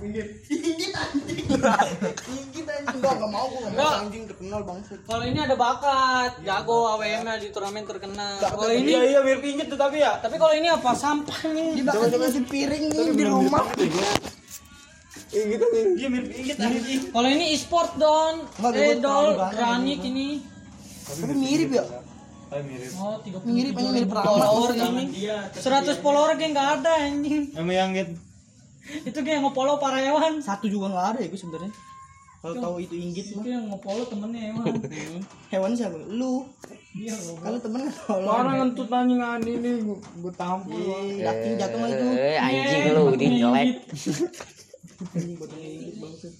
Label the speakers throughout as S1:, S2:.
S1: Inggit. Inggit anjing. Inggit anjing. Enggak, enggak mau gua enggak
S2: Enggak.
S1: mau anjing terkenal bangset.
S2: Kalau ini ada bakat, jago AWM di turnamen terkenal. Kalau ini
S3: Iya iya mirip inget tuh tapi ya.
S2: tapi kalau ini apa sampah nih?
S1: Di bakal ngasih piring nih di rumah.
S3: Inget anjing. Iya mirip inget anjing.
S2: Kalau ini e-sport don,
S1: Enggak,
S2: eh granik
S1: ini. Tapi mirip ya.
S3: Ah mirip.
S2: Oh, 30
S1: Mirip anjing mirip
S2: follower
S1: Rama.
S2: ini. 100 follower kayak nggak ada anjing.
S3: Emang yang gitu.
S2: Itu kayak nge-follow para hewan.
S1: Satu juga enggak ada ya gue sebenarnya. Kalau tahu itu inggit mah.
S2: Itu yang nge-follow temennya hewan.
S1: Hewan siapa? Lu.
S2: Loh.
S1: Kalau temen kan kalau
S3: Orang ngentut anjing aneh nih gua, gua tampol.
S1: Ih, yakin jatuh mah itu.
S4: Eh, anjing lu di jelek.
S1: Anjing botolnya inggit bangset.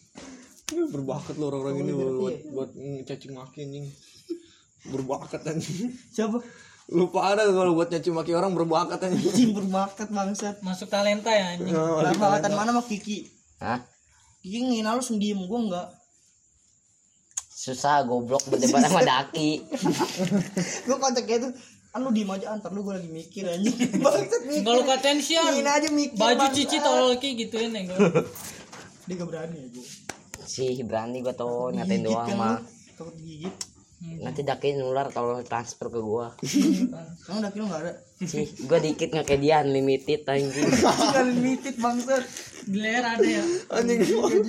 S3: Berbakat lo orang-orang ini buat
S1: iya.
S3: buat caci maki anjing. Berbakat anjing.
S1: Siapa?
S3: Lupa ada kalau buat caci maki orang berbakat anjing.
S1: Anjing berbakat bangsat.
S2: Masuk talenta ya anjing.
S1: Bakatan mana mah Kiki?
S4: Hah?
S1: Kiki ngina lu diem gua enggak.
S4: Susah goblok berdebat sama daki.
S1: Gua kontaknya itu kan lu diem aja antar lu gua lagi mikir anjing. Bangsat mikir.
S2: Enggak lu katain sian.
S1: Ngina aja mikir.
S2: Baju
S1: bangsat.
S2: cici tolol ki gituin ya gua.
S1: Dia gak berani ya gua.
S4: Sih berani gua tuh ngatain doang
S1: kan
S4: mah.
S1: Takut gigit.
S4: Nanti daki nular kalau transfer ke gua.
S1: Emang daki lu enggak ada?
S4: Sih, gua dikit nggak kayak dia unlimited anjing.
S1: Limited bangsat.
S2: Glair ada ya.
S3: Anjing.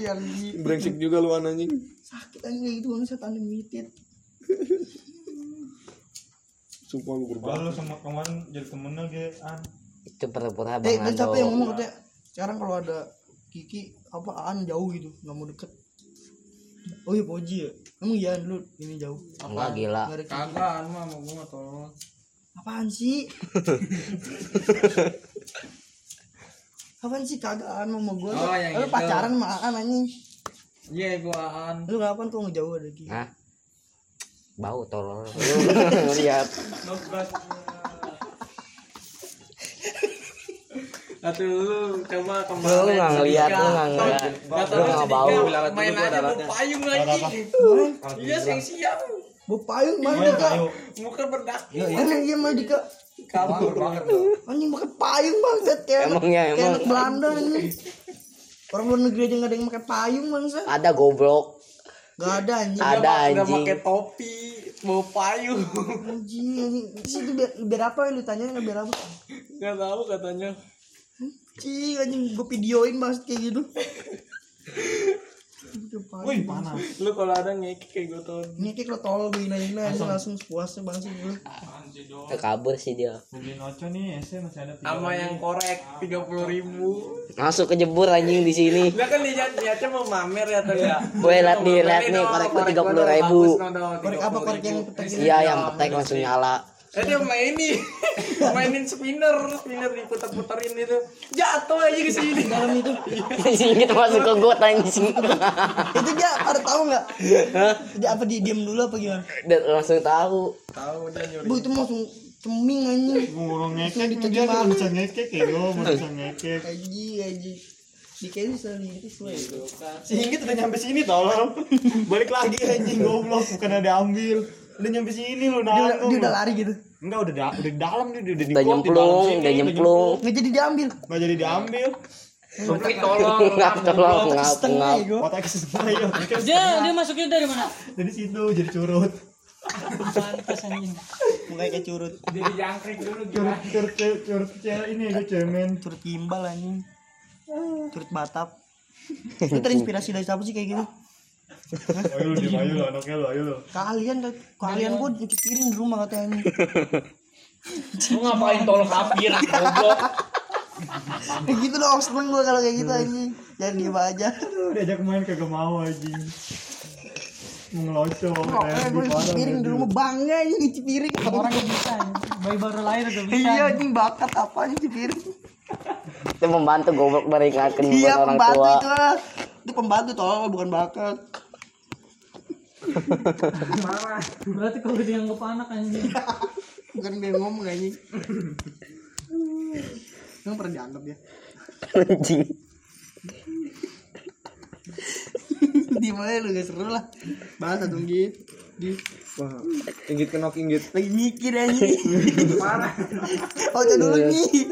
S1: Anjing.
S3: Brengsek juga lu anjing.
S1: Sakit anjing kayak gitu bangsat unlimited.
S3: Sumpah lu berbakat.
S5: Kalau sama kemarin jadi temennya ge an.
S4: Itu pura-pura
S1: Eh,
S4: bang
S1: dan siapa yang ngomong katanya sekarang kalau ada Kiki apa Aan jauh gitu, nggak mau deket. Oh iya Poji ya. Emang iya dulu ini jauh.
S4: Enggak gila.
S2: Kagak, mah mau gua tolol.
S1: Apaan sih? Apaan sih kagak Aan sama gua?
S2: Oh, yang
S1: Lu
S2: itu.
S1: pacaran sama Aan anjing.
S2: Iya, gua an.
S1: Lu kapan tuh ngejauh ada Kiki?
S4: Hah? Bau tolol. Lu lihat.
S2: Atau lu coba
S4: Lu
S2: kemarin.
S4: nggak ngeliat, lu nggak ngeliat. Lu nggak bau.
S2: Main aja mau payung lagi. Iya, siang-siang.
S1: Bau payung mana Dika?
S2: Muka berdaki.
S1: Mana iya mah Dika?
S2: Kabur banget.
S1: Anjing pakai payung banget kayak
S4: Emang ya,
S1: kayak
S4: emang.
S1: anak Belanda anjing. Orang luar negeri aja nggak ada yang pakai payung bangsa.
S4: Ada goblok.
S1: Gak ada anjing.
S4: Ada
S2: Udah
S4: anjing.
S2: pakai topi, mau payung.
S1: Anjing, anjing. Sih itu biar, biar apa ya lu tanya biar apa?
S2: Gak tahu katanya.
S1: Cing anjing gue videoin banget kayak gitu.
S5: Wih panas.
S2: Lu kalau ada ngeki kayak gue tuh.
S1: Ini kayak lo tolol gue ini langsung langsung puasnya banget sih gue.
S4: Kabur sih dia.
S5: Beli noco nih SC masih ada tiga
S2: Sama yang korek tiga puluh ribu.
S4: Masuk kejebur anjing di sini.
S2: Dia kan niat niatnya mau mamer ya tuh ya.
S4: Gue liat nih, liat nih korek gua 30.000.
S1: Korek apa korek yang petek?
S4: Iya yang petek langsung nyala.
S2: Eh dia mainin, mainin spinner, spinner diputar-puterin itu, jatuh aja ke sini.
S1: Dalam itu.
S4: Singit masuk ke got anjing.
S1: itu dia pada tahu nggak? Dia apa dia diam dulu apa gimana?
S4: Dan langsung tahu.
S2: Tahu udah nyuri.
S1: Bu itu mau langsung ceming anjing.
S5: Gua mau ngekek
S1: Itu
S5: dia nggak bisa ngekek ya gua mau bisa ngekek.
S1: Anjing anjing. Di kayak bisa nih itu sesuai.
S5: Si Inggit udah nyampe sini tolong. Balik lagi anjing goblok bukan ada diambil. Udah nyampe sini lu
S1: Dia,
S5: nanggung.
S1: dia udah lari gitu.
S5: Enggak udah da- udah di dalam dia udah di
S4: Udah
S5: dalam
S4: nyemplung,
S5: sini,
S4: udah nyemplung.
S1: Nggak jadi diambil.
S5: Nggak jadi diambil.
S2: Tapi tolong.
S4: Ngap tolong ngap ngap.
S5: Otak setengah ya.
S2: Dia dia masuknya dari mana?
S5: Dari situ jadi curut.
S2: Pantas anjing.
S1: Mulai kayak curut.
S2: Dia dijangkrik dulu
S5: Curut curut curut, cewek ini gue cemen.
S1: Curut gimbal anjing. Curut Batak. Itu terinspirasi dari siapa sih kayak gitu?
S5: Ayo lu diem ayo lu anaknya lu ayo lu.
S1: Kalian kalian gue nyuci piring di rumah katanya.
S2: Lu ngapain tolong kapir goblok?
S1: Kayak gitu dong seneng gue kalau kayak gitu anjing. Jangan diem aja.
S5: Aduh, diajak main kagak mau anjing. Mau ngelocok
S1: Oh,
S5: kayak
S1: eh, gue piring di rumah bangga piring.
S2: Orang gak bisa. Bayi baru lahir udah bisa.
S1: Iya anjing bakat apa piring.
S4: Itu membantu goblok meringatkan buat
S1: Iya
S4: orang
S1: pembantu
S4: tua.
S1: itu lah. Itu pembantu tolong bukan bakat.
S2: Berarti kalau dianggap anak anjing.
S1: Bukan dia ngomong anjing. Emang pernah dianggap ya?
S4: Anjing.
S1: Di mana lu gak seru lah. Bahas satu gitu. Di
S3: Wah, inggit kenok inggit.
S1: lagi mikir anjing. Parah. Oh, dulu nih.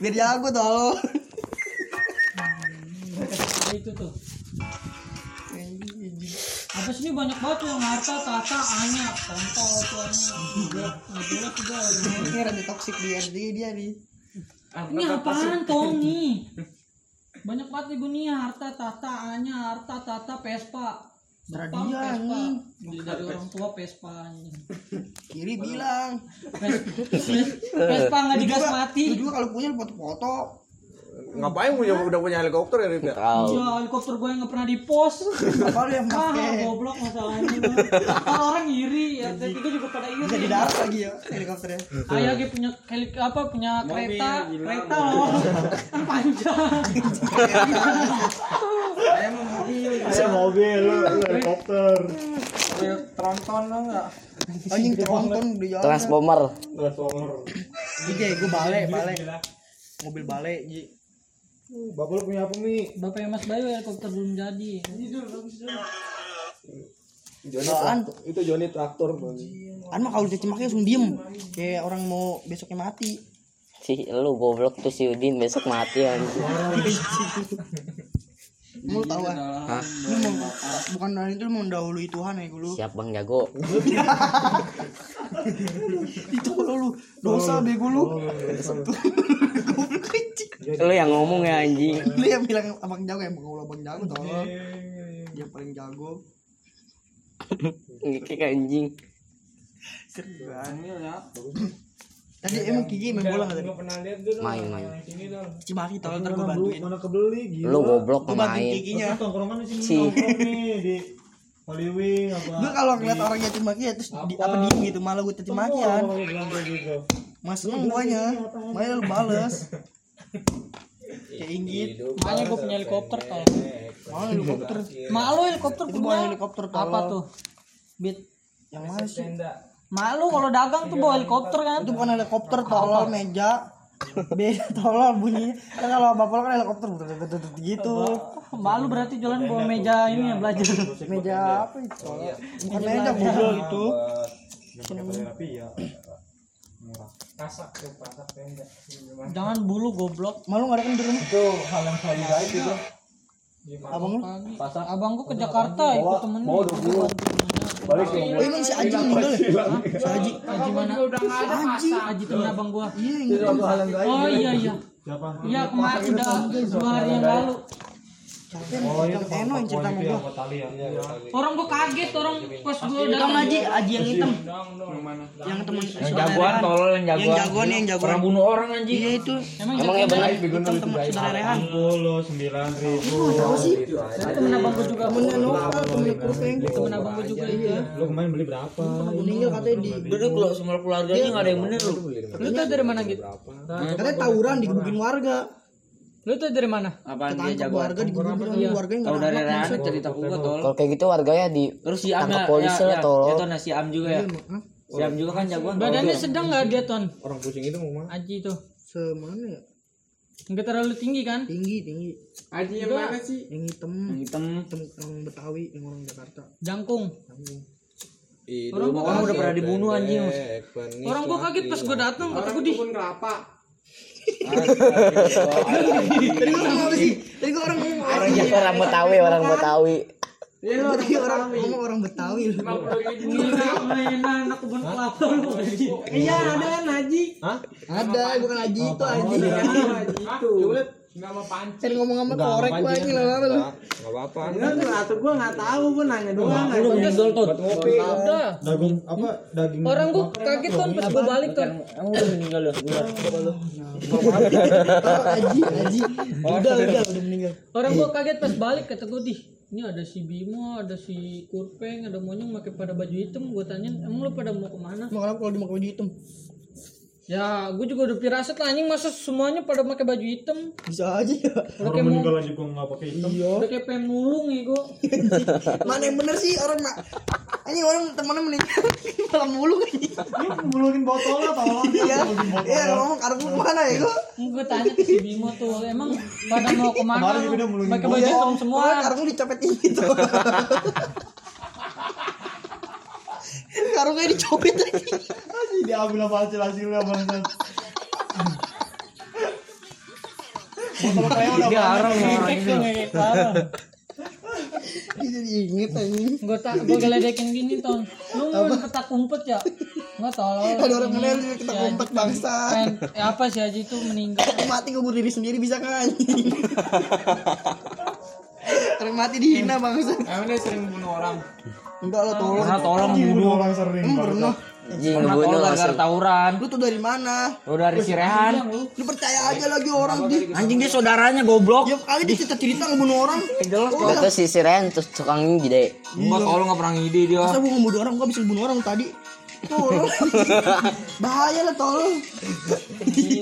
S1: Biar jago tolong.
S6: itu tuh apa sih ini banyak banget tuh yang harta tata anya kontol tuanya nggak jelas juga
S1: Ini rada toxic dia dia dia nih.
S6: ini apaan Tony banyak banget nih gue nih harta tata anya harta tata pespa Jepang,
S1: dia,
S6: Vespa. dari orang tua Vespa.
S1: Kiri bilang.
S6: Vespa nggak digas mati.
S1: Lu juga kalau punya foto-foto.
S3: Ngapain punya udah punya helikopter ya Rip ya?
S4: Tahu.
S6: Iya, helikopter gue yang nggak pernah di pos.
S1: Apa lu yang
S6: Ah,
S1: pakai?
S6: goblok masalahnya. Kalau orang iri, ya itu juga pada iri.
S1: Bisa di darat lagi ya helikopternya.
S6: Ayah gue punya helik apa punya kereta, kereta loh. Kan panjang.
S2: Saya mau mobil.
S5: Saya mobil, helikopter.
S2: Mobil tronton lo enggak?
S1: Anjing tronton di jalan.
S4: Transformer.
S5: Transformer.
S1: Iya, gue balik, balik. Mobil balik, Ji.
S5: Bapak lu punya apa Mi?
S6: Bapaknya Mas Bayu helikopter belum jadi.
S3: Joni
S1: Apaan?
S3: trak- itu Joni traktor Bang.
S1: Kan mah kalau dicaci maki langsung diem. Kayak orang mau besoknya mati.
S4: Si lu goblok tuh si Udin besok mati anjing.
S1: Lu tahu kan? Lu mau bukan dari itu lu mendahului Tuhan ya lu.
S4: Siap Bang Jago.
S1: Itu lu lu dosa bego lu. Goblok anjing.
S4: Lu yang ngomong ya anjing.
S1: Lu yang bilang abang jago emang kalau abang jago tau Dia paling jago.
S4: Ngekek anjing.
S2: Ini ya.
S1: Tadi emang Kiki main bola nggak tadi?
S2: pernah lihat tuh.
S4: Main main.
S1: Cimaki tolong ntar gue
S5: Mana
S1: bantuin.
S5: mana kebeli gitu.
S4: Lu goblok
S1: Gue bantuin
S4: main.
S1: Kikinya.
S5: Tongkrongan di sini nongkrong nih di Holiwing apa?
S1: Gue kalau ngeliat orang caci maki ya terus di, apa diem gitu malah gue caci makian.
S5: Apa bilang kayak gitu?
S1: Mas seneng guanya. Makanya lu bales. Kayak inggit.
S6: Makanya gue punya helikopter tol.
S1: Mau helikopter.
S6: Malu helikopter
S1: Itu
S6: punya.
S1: helikopter tol.
S6: Apa tuh? Bit.
S1: Yang mana sih?
S6: Malu kalau dagang tuh bawa helikopter kan?
S1: Itu bukan helikopter tolol meja. Beda tolol bunyinya. Kan kalau bapak lo kan helikopter gitu.
S6: Malu berarti jalan bawa meja ini ya belajar.
S1: Meja apa itu? tolol? Bukan meja ngobrol itu.
S5: Ya.
S2: Kasak tuh, kasak tenda.
S6: Jangan bulu goblok.
S1: Malu nggak ada kan di rumah?
S5: Itu hal yang paling gaib itu.
S1: Abang lu?
S5: Pasang
S6: Abang gua ke Jakarta ikut temennya.
S5: bawa dulu. Balik ke
S1: Oh ini si Aji meninggal ya? Si Aji.
S6: Aji mana?
S1: Aji.
S6: Aji temen abang gua.
S1: Iya
S5: gaib.
S6: Oh iya iya.
S5: Siapa?
S6: Iya kemarin udah dua hari yang lalu.
S1: Oh yang Eno yang cerita sama gua.
S5: Ya.
S6: Orang gua kaget orang pas gua datang.
S1: Aji, Aji yang hitam.
S2: Yang mana?
S1: Yang teman
S4: Yang jagoan tolol yang
S1: Yang
S4: jagoan.
S1: jagoan yang jagoan.
S6: Pernah bunuh orang anjing.
S1: Iya itu.
S6: Emang
S4: ya benar.
S1: Hitam teman saudara Rehan.
S5: Puluh sembilan ribu.
S1: Tahu sih.
S6: temen abang gua juga.
S1: Temennya Nopal, temennya Kurveng.
S6: Temen abang gua juga iya.
S5: Lu kemarin beli berapa?
S1: Meninggal katanya di.
S4: Udah kalau semua keluarganya nggak ada yang bener lu.
S6: Lu tau dari mana gitu?
S1: Katanya tawuran digebukin warga.
S6: Lu tau dari mana?
S4: Apaan
S1: Ketangkep warga digebukin sama warga yang nggak ada anak. maksud.
S4: cerita gua tol. Kalau kayak gitu warganya di
S7: Terus si Am
S4: tangkap
S7: ya,
S4: polisi
S7: ya,
S4: lah
S7: ya,
S4: tol.
S7: ya, Ton, si Am juga ya.
S1: Hah?
S7: Si Am juga kan jagoan.
S6: Badannya sedang nggak dia ton?
S3: Orang pusing itu mau mana?
S6: Aji tuh.
S1: Semana ya?
S6: Enggak terlalu tinggi kan?
S1: Tinggi, tinggi.
S2: Aji yang mana sih?
S1: Yang hitam.
S7: hitam.
S1: Hitam orang Betawi, yang orang Jakarta.
S6: Jangkung.
S3: Orang
S7: Orang udah pernah dibunuh anjing.
S6: Orang gua kaget pas gua datang kata gua di
S2: Kebun kelapa.
S1: Orang ngomong orang.
S4: Betawi, orang Betawi.
S1: Iya, orang ngomong orang Betawi.
S6: mainan anak kebun kelapa.
S1: Iya, ada kan Haji. Ada, bukan Haji itu Haji.
S2: Itu. Panci.
S1: Kan ngomong sama korek gua ini lama lu.
S3: Enggak apa-apa.
S2: Enggak tuh, atau gua enggak tahu, gua nanya doang.
S7: Lu meninggal Ton.
S6: Udah.
S5: Daging apa? Daging
S6: Orang gua kaget ton pas gua balik ton.
S7: Emang udah meninggal ya? Iya.
S1: Oh, Haji, Haji. Udah, udah, udah meninggal.
S6: Orang gua kaget pas balik kata gua di ini ada si Bimo, ada si Kurpeng, ada Monyong pakai pada baju hitam. Gua tanyain, emang lu pada mau ke
S1: mana? Kenapa kalau dia pakai baju hitam?
S6: Ya, gue juga udah pirasat lah anjing masa semuanya pada pakai baju hitam.
S1: Bisa aja ya.
S6: Udah
S5: Orang meninggal aja gua nggak pakai hitam.
S6: udah kayak pengen mulung ya gue.
S1: Mana yang bener sih orang mak? Ini orang temennya meninggal malah mulu anjing.
S5: Mulukin botol lah tolong.
S1: Iya. Iya, ngomong karena gua mana ya gua?
S6: Gue tanya ke si Bimo tuh, emang pada mau
S5: ke
S6: mana?
S5: Kemarin udah mulungin
S6: Pakai baju hitam semua.
S1: Karung dicopet gitu. Karungnya dicopet lagi.
S5: Masih diambil apa hasil hasilnya bangsat. Botol kayak udah
S7: ini.
S6: parah.
S1: jadi inget anjing
S6: Gue tak gue geledekin gini ton. Lu mau petak umpet ya? Enggak tolong.
S1: ada orang menel kita
S6: Si
S1: kompak
S6: Haji-
S1: bangsa
S6: ya apa sih Haji tuh meninggal.
S1: mati kubur diri sendiri bisa kan orang mati dihina bangsa
S2: Emang dia sering bunuh orang.
S1: enggak lah tolong.
S7: Pernah tolong
S5: Anjing
S7: bunuh.
S5: orang sering.
S1: emang pernah.
S4: Anjing
S7: Pernah tolong gara-gara tawuran.
S1: lu tuh dari mana?
S7: Lu dari si Rehan.
S1: lu percaya aja lagi orang di
S7: Anjing dia saudaranya goblok.
S1: tiap kali dia cerita cerita ngebunuh orang
S7: Jelas
S1: oh,
S4: Itu si Siren terus tukang deh.
S7: Enggak tolong enggak pernah ngide dia.
S1: masa gua ngebunuh orang? Gua bisa bunuh orang tadi. Tolong. Bahaya lah tolong.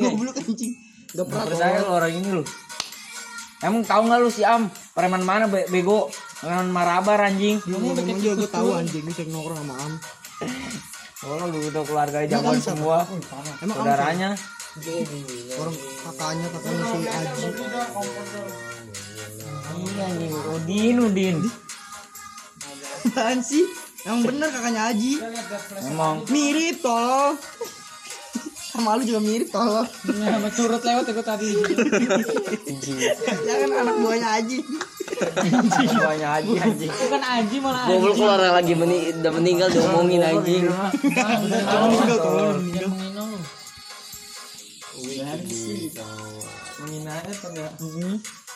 S1: Goblok anjing. Gak pernah
S7: Percaya lu orang ini lu. Emang tahu nggak lu si Am? Preman mana be- bego? Preman marabar anjing.
S1: Ngomong juga gue tahu anjing bisa nongkrong sama Am.
S7: Oh lu udah keluarga jagoan semua.
S1: Emang
S7: Saudaranya.
S1: orang kakaknya kakaknya si Aji.
S7: Iya anjing. Udin, Udin.
S1: Apaan sih? Emang bener kakaknya Aji.
S7: Emang
S1: Mirip tolong. Sama lu juga mirip tolong.
S6: Ya, sama curut lewat ya gue tadi.
S1: Jangan anak buahnya Aji.
S7: semuanya aja anjing.
S6: Bukan Aji malah Aji.
S4: Goblok keluar lagi meni udah meninggal diomongin anjing.
S6: Jangan meninggal tolong. Jangan menghina lu.
S2: Menghina itu enggak.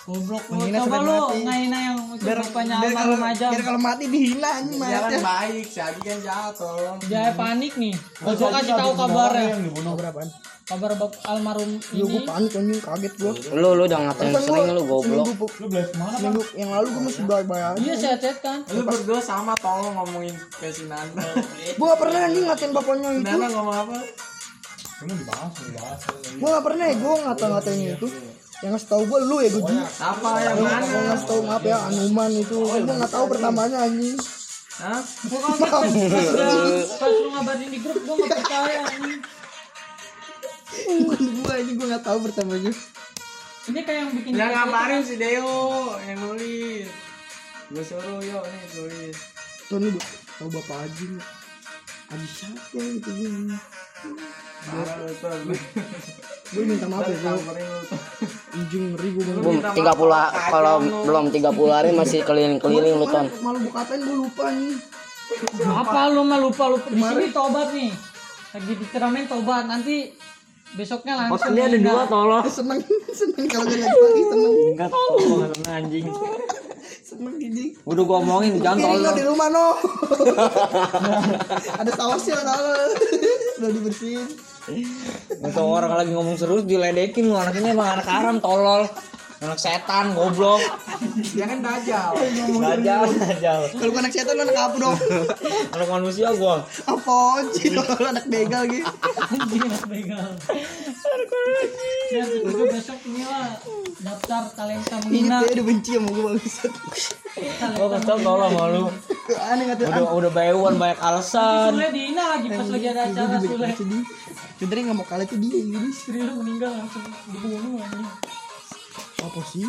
S6: Goblok lu. Coba lu
S1: mati.
S6: ngahina yang bapaknya
S1: biar kalau
S6: almarhum aja.
S1: biar kalau mati dihina anjing
S2: baik, si Adi kan jahat tolong.
S6: Jangan panik nih. Gue kasih tahu kabarnya.
S5: Yang dibunuh
S1: Berapaan?
S6: Kabar bap almarhum
S1: Iya gue
S6: ini.
S1: panik anjing kaget gue.
S4: Lu lu udah ngatain sering lu goblok.
S1: Seminggu,
S5: Lu belas mana?
S1: seminggu yang lalu gue masih aja.
S6: Iya sehat-sehat kan.
S2: Lu berdua sama tolong ngomongin ke si Nana.
S1: Gue gak pernah anjing ngatain bapaknya itu.
S2: Ngomong apa?
S5: Dibahas, dibahas.
S1: Gue gak pernah ya, gue ngata-ngatain itu Yang ngasih tau gue lu ya gue juga
S2: Apa yang
S1: Gue
S2: mana?
S1: ngasih tau maaf ya Anuman itu Gue gak tau pertamanya anjing
S2: Hah?
S6: Gue kaget pas pas lu ngabarin di grup gue gak percaya. ini.
S1: Bukan gue anjing gue gak tau pertamanya
S6: Ini kayak yang bikin
S2: Yang ngabarin si Deo yang nulis. Gue suruh yuk nih tulis.
S1: Tuh lu tau bapak Aji nggak? Aji siapa gitu gue. Gue minta maaf ya gue ngeri gue
S4: Belum 30 kalau belum 30 hari masih keliling-keliling lu ton.
S1: Malu gue katain gue lupa nih
S6: Apa lu mah lupa lupa di sini tobat nih. Lagi diceramin tobat nanti besoknya langsung.
S7: Ini ada dua tolong.
S1: Seneng Seneng kalau gue lagi pagi seneng
S7: Enggak tolong anjing.
S1: Seneng gini
S7: Udah gua omongin jangan tolong.
S1: di rumah no Ada sausnya tau Udah dibersihin
S7: Itu orang lagi ngomong serius diledekin lu ini emang anak haram tolol. Anak setan goblok.
S2: Dia kan dajal.
S7: Gajal, gajal.
S1: Kalau anak setan lu anak apa dong
S7: Anak manusia gua.
S1: Apa sih lu anak begal gitu
S6: anak begal. Dan juga besok inilah daftar talenta
S1: Ini
S6: menghina.
S1: dia udah benci sama gue bangsat
S7: Gua kesel tolong sama lu.
S1: Aneh ngatain
S7: Udah udah bayuan banyak alasan.
S6: Sule dihina lagi pas lagi ada acara Sule.
S1: sedih Sebenernya gak mau kalah itu dia
S6: Istri lu meninggal langsung dibunuh anjing.
S1: Apa sih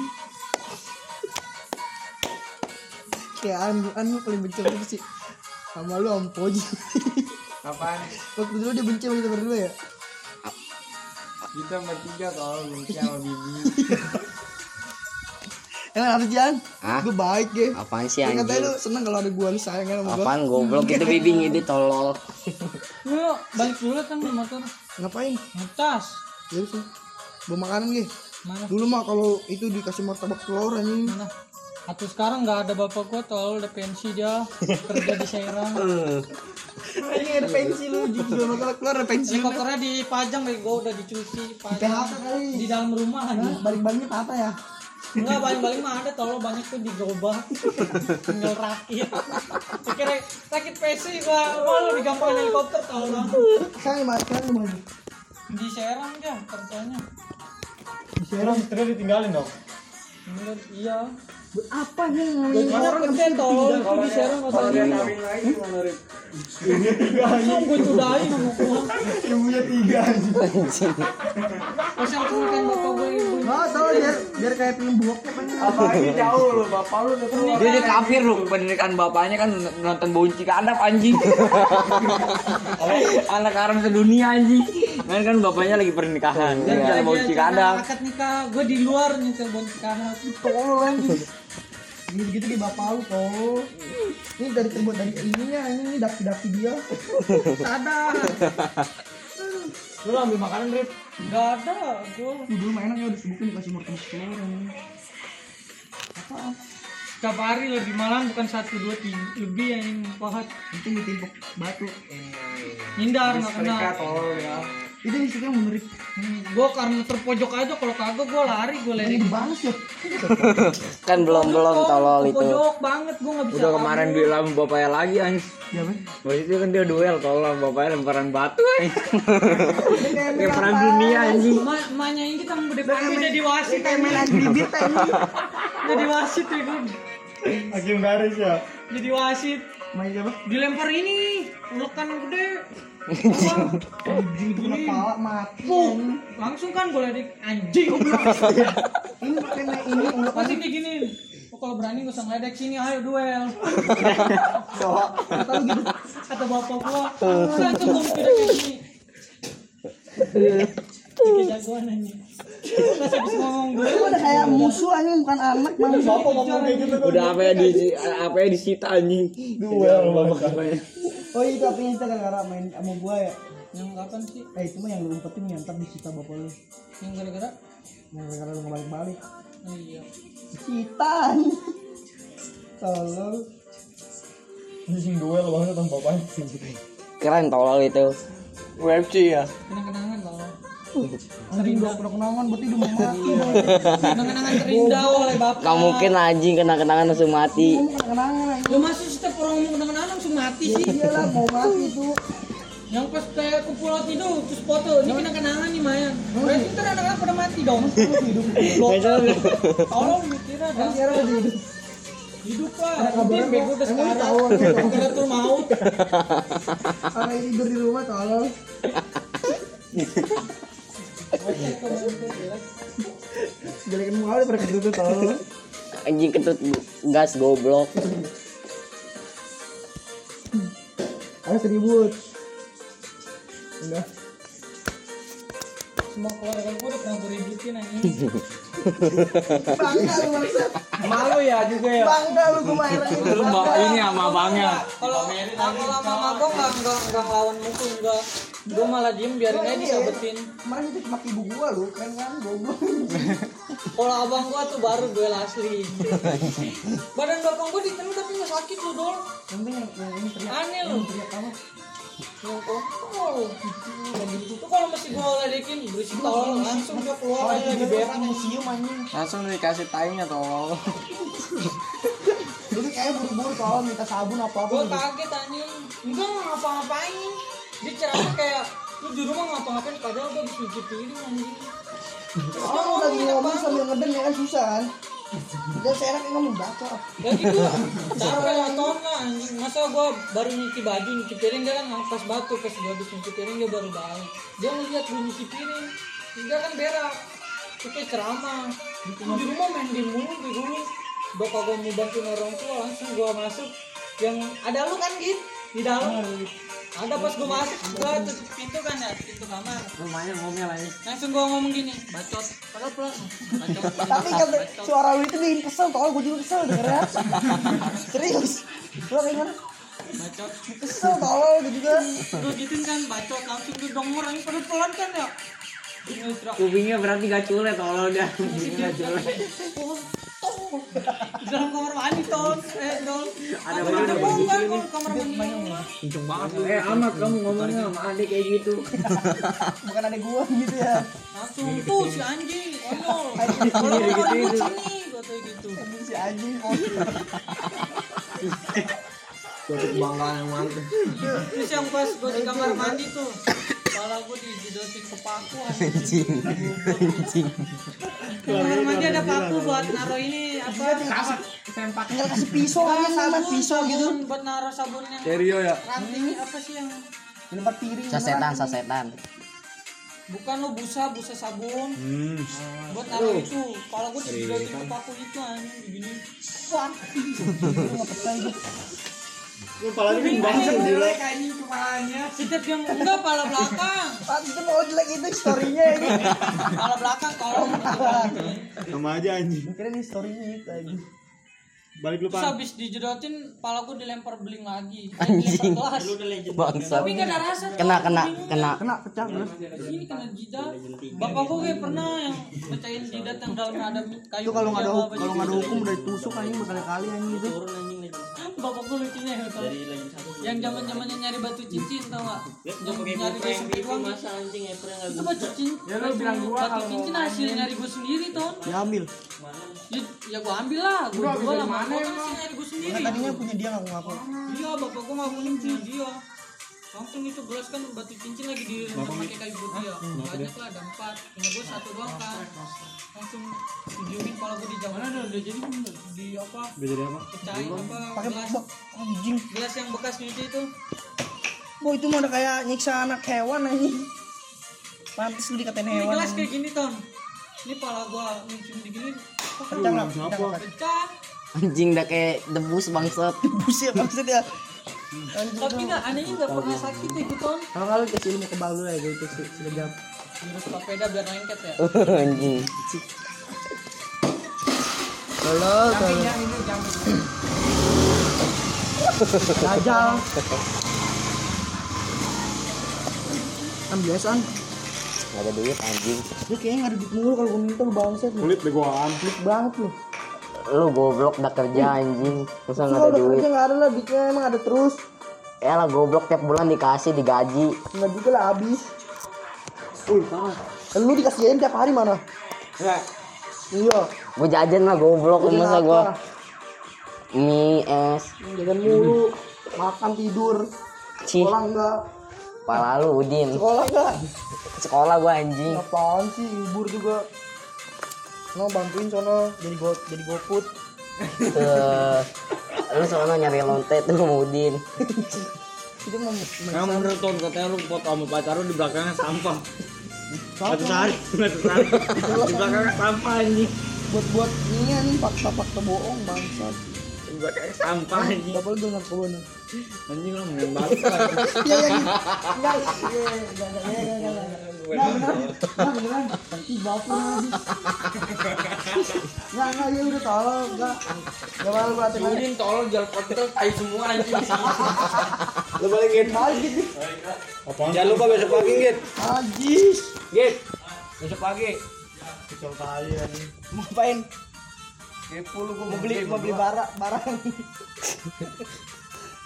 S1: Kayak anu, anu paling benci apa sih Sama lu sama Poji
S2: Apaan?
S1: Waktu dulu dia benci sama kita berdua ya
S2: Kita bertiga tolong benci sama Bibi.
S1: Emang apa Jan?
S4: Hah?
S1: Gue baik ya
S4: Apaan sih
S1: Yang katanya
S4: anjing?
S1: lu seneng kalau ada gue lu sayang kan sama gue
S4: Apaan goblok itu bibi ngide tolol.
S6: Lu balik dulu kan motor.
S1: Ngapain?
S6: Ngecas.
S1: Ya sih Bawa makanan gitu
S6: Mana?
S1: Dulu mah kalau itu dikasih martabak telur anjing
S6: Mana? Atau sekarang nggak ada bapak gua tol udah pensi dia kerja di Serang.
S1: Anjing ada pensi lu Jual martabak telur ada pensi
S6: Ini kotornya dipajang bego udah dicuci
S1: PHK
S6: pajang
S1: kali
S6: di dalam rumah aja.
S1: Balik-baliknya apa ya?
S6: Enggak baling-baling mah ada tolong banyak tuh digobak. Tinggal rakit. Kira rakit PC gua wah lu digampangin helikopter tolong.
S1: Di mana? Sekarang di?
S6: Di Serang aja kerjanya.
S5: Serang istrinya ditinggalin dong.
S6: Enggak,
S1: Apa nih?
S6: Gajinya gede tolong itu di Serang
S2: Kalau lagi gimana Rip?
S6: Langsung gue gua.
S5: Ibunya tiga
S6: yang kan bapak gue.
S1: Nggak biar biar kayak film bokep aja.
S2: Apa ini jauh lu, bapak lu udah.
S7: Dia di kafir lu pendidikan bapaknya kan nonton bonci kadap anjing. Anak haram sedunia anjing. Kan kan bapaknya lagi pernikahan. Dia bisa
S6: akad nikah, gue di luar nyetel bon cikadang.
S1: tolol anjing gitu gitu di bapak lu tolol ini dari terbuat dari ininya ini ini daki daki dia.
S6: Sadar.
S5: Lu ambil makanan, Rip.
S6: Gak ada, gue
S1: Lu dulu mah enak ya udah sebutin dikasih makan telur anjing.
S6: setiap hari lebih malam bukan satu dua tiga lebih yang ini pahat
S1: itu ditimpuk batu.
S6: Hindar nggak kena
S2: tolol ya
S1: itu di situ menarik
S6: gue karena terpojok aja kalau kagak gue lari gue lari.
S1: Banget ya
S4: Kan belum belum tolol itu.
S6: pojok banget gue nggak bisa
S7: Udah kemarin bilang bapaknya lagi anjing.
S1: ya
S7: itu kan dia duel tolol bapaknya lemparan batu. Kayak perang dunia anjing.
S6: Ma emaknya ini kita mau depan jadi wasit
S1: kayak main lagi bibit anjing.
S6: Jadi wasit ya gue
S5: Hakim garis ya.
S6: jadi wasit.
S1: Main siapa?
S6: Dilempar ini ulekan gede
S1: anjing itu kena pala mati
S6: langsung kan gue lari anjing
S1: ini kena ini udah
S6: pasti diginin Oh, kalau berani gak usah ngeledek sini, ayo duel.
S1: kata gitu
S6: Kata bapak gua, udah tuh mau kayak gini. Kayak jagoan aja. Pas habis ngomong gue,
S1: udah kayak musuh anjing bukan anak bang
S5: Bapak ngomong kayak gitu
S7: Udah apa ya di apa ya disita anjing.
S5: duel bapak.
S1: oh itu apanya kita gara-gara main sama gua ya
S6: yang kapan sih?
S1: eh itu mah yang lu umpetin yang ntar disita bapak lu
S6: Yang gara-gara?
S1: yang gara-gara lu ngebalik-balik
S6: Oh iya.
S1: disita anjing tolol
S5: Anjing duel banget sama bapaknya.
S4: Keren tolol itu.
S5: UFC ya.
S6: Kenang-kenangan kalau.
S1: Udah kenangan berarti udah mau mati
S6: Kenang-kenangan terindah oleh bapak.
S4: Gak mungkin anjing kena-kenangan langsung mati.
S1: Kenangan
S6: Lu masih setiap orang ngomong kenang-kenangan langsung mati sih.
S1: iyalah mau mati itu
S6: Yang pas kayak ke pulau tidur terus foto, ini kenang-kenangan nih Maya. Berarti ntar anak-anak pada mati dong. Tolong
S1: masih hidup
S6: lah. bego udah sekarang. tuh mau.
S1: karena ini tidur di rumah tolol jelekin muka lu pada ketutup tolol
S4: Anjing ketut gas goblok.
S1: ada seribut enggak
S6: Semua keluarga gue udah pernah gue ributin anjing.
S1: bangga lu bangsa
S2: malu ya juga ya
S1: bangga lu gue marah
S7: Lu ini sama abangnya.
S6: Kalau kalau sama mabok nggak nggak nggak ngelawan mukul enggak. Gue malah diem biarin aja disabetin.
S1: kemarin itu cuma ibu gua lu keren kan goblok
S6: Kalau abang gua tuh baru duel asli. Badan bapak gua ditendang tapi nggak sakit lu dol. Aneh lu. kontol. Itu kalau masih gua ledekin berisik langsung dia keluar aja di
S1: museum anjing
S2: langsung dikasih timenya tolol
S1: lu tuh kayak buru-buru tolong minta sabun apa apa
S6: Gua kaget anjing. Enggak nggak ngapa-ngapain. Dia ceramah kayak lu di rumah ngapa-ngapain padahal gua habis nyuci piring anjing.
S1: Oh, lagi ngomong sambil ngeden ya kan susah kan? Udah saya enak ngomong baca
S6: Ya gitu. Capek lah ton lah anjing. Masa gua baru nyuci baju, nyuci piring dia kan ngangkas batu. Pas gua habis nyuci piring dia baru balik. Dia ngeliat gua nyuci piring. Dia kan berak. Itu kayak ceramah. Di rumah main game mulu di dulu Udah kagak mau bantuin orang tua langsung gua masuk. Yang ada lu kan gitu di dalam ada pas gua masuk gua tutup pintu kan ya pintu kamar.
S2: Lumayan ngomel aja.
S6: Langsung gua ngomong gini bacot. Padahal pelan bacot
S1: Tapi kan suara lu itu bikin kesel Tolong gue juga kesel dengernya Serius. Lu kayak gimana?
S6: bacot.
S1: Kesel tolong gue juga.
S6: Gue gituin kan bacot langsung ke denger ini pada pelan kan ya.
S7: Kupingnya berarti gak culet tolol dah. Kupingnya gak culet.
S6: Di dalam kamar mandi ton, eh dol.
S7: Ada mana
S6: kalau kamar mandi.
S7: Kenceng banget. Eh amat kamu ngomongnya sama adik kayak gitu.
S1: Bukan ada gua gitu ya
S6: Langsung tuh si anjing, konyol. Kalau mau ribut sini, gue tuh gitu.
S1: Si anjing
S2: suatu kebanggaan yang mantap
S6: Terus yang pas gue di kamar mandi tuh, kepala gue dijedotin ke paku anjing. Kamar mandi ada paku buat naruh ini apa? Sempak.
S1: Tinggal kasih pisau aja sama pisau gitu.
S6: buat naruh sabun yang
S2: Stereo ya?
S6: ranting apa sih yang
S1: Di tempat piring
S4: Sasetan, sasetan.
S6: bukan lo busa busa sabun. Buat naruh itu. Kalau gue dijilatin ke paku itu anjing begini wah
S1: Itu
S5: Kepalanya kan bangsa gila.
S6: Setiap yang enggak pala belakang.
S1: Ah, itu mau jelek itu storynya ini
S6: Pala belakang kolong.
S5: Sama aja anjing.
S1: kira ini storynya itu aja
S5: Balik lu
S6: Terus
S5: pan.
S6: habis dijedotin, pala gue dilempar beling lagi.
S4: Anjing. Bangsat.
S6: Tapi nggak ada rasa.
S4: Kena kena kena.
S1: kena pecah gelas
S6: Ini kena jidat. Bapak gue kayak pernah yang pecahin jidat yang dalamnya ada kayu.
S1: itu kalau nggak ada
S6: putih
S1: hukum
S6: apa
S1: kalau nggak ada
S6: gitu.
S1: hukum udah ditusuk anjing berkali-kali anjing itu
S6: Bapak gue lucunya ya tau. Yang zaman zamannya nyari batu cincin tau nggak? Nyari gue sempit uang. Itu batu cincin. Ya lu bilang gua batu cincin hasil nyari gue sendiri ton.
S1: diambil
S6: Ya, ya gue ambil lah. Gue jual lah. Mana hasil nyari gue sendiri.
S1: kan tadinya punya dia nggak ngaku
S6: Iya, bapak gua ngaku punya dia. Langsung itu gelas kan batu cincin lagi di pakai kayu putih ya. Banyak lah ada empat. Punya gua satu doang kan. Langsung didiemin kalau gua di jam mana udah jadi di apa?
S5: Udah jadi apa?
S6: Pecahin apa?
S1: pakai
S6: Gelas,
S1: anjing
S6: gelas yang bekas nyuci itu.
S1: Boy itu mah udah kayak nyiksa anak hewan anjing pantes lu dikatain
S6: Ini
S1: hewan
S6: gelas
S1: anjing.
S6: kayak gini ton. Ini pala gua nyuci digini
S1: pecah nggak pecah nggak
S6: pecah.
S4: Anjing dah kayak debus bangsat.
S1: buset maksudnya anjing
S6: Tapi nggak anehnya nggak pernah sakit ya gitu ton.
S1: kalau lu kasih ilmu kebal ya gitu sih sekejap
S6: Terus sepeda biar lengket ya.
S4: Anjing.
S1: tolol tolol Dajal kan biasaan
S4: Gak ada duit anjing.
S1: lu kayaknya nggak ada duit mulu kalau gue minta lu bangset
S5: Kulit begoan.
S1: Pelit banget lu
S4: Lu goblok udah kerja anjing. Masa
S1: Lu
S4: nggak ada
S1: kalau udah
S4: duit?
S1: kerja nggak ada lah duitnya emang ada terus.
S4: Ya lah goblok tiap bulan dikasih digaji.
S1: nggak juga lah habis. Kan lu dikasihin tiap hari mana? Iya.
S4: Gue jajan lah goblok
S1: Jajan
S4: masa
S1: apa?
S4: gua. mie es.
S1: Jajan mulu. Makan tidur.
S4: Cih.
S1: Sekolah enggak
S4: pala lu udin.
S1: Sekolah enggak
S4: sekolah gua anjing.
S1: Apaan sih libur juga no bantuin sono jadi go jadi goput
S4: Tuh. lu soalnya nyari lonte tuh sama udin
S1: itu mau
S7: Yang menurut Ton katanya lu foto sama pacar lu di belakangnya sampah. Satu sehari, satu sehari. Di belakangnya sampah anjing.
S1: buat buat ini nih fakta fakta bohong bangsat
S7: Di belakangnya sampah anjing.
S1: Boleh dengar
S7: Anjing lu main banget lah.
S1: Iya iya. Enggak, enggak, enggak, enggak, enggak, beneran. Beneran. Enggak, enggak, ya udah tolong, enggak. Enggak malu berarti lagi.
S7: Udin tolol jual kontol tai semua anjing di sini.
S5: Lu balikin.
S1: Balik.
S5: Jangan lupa besok pagi, Git.
S1: Ajis.
S7: Git. Besok pagi.
S5: Kecil anjing.
S1: Mau ngapain? Kepo lu gua mau beli mau beli barang barang.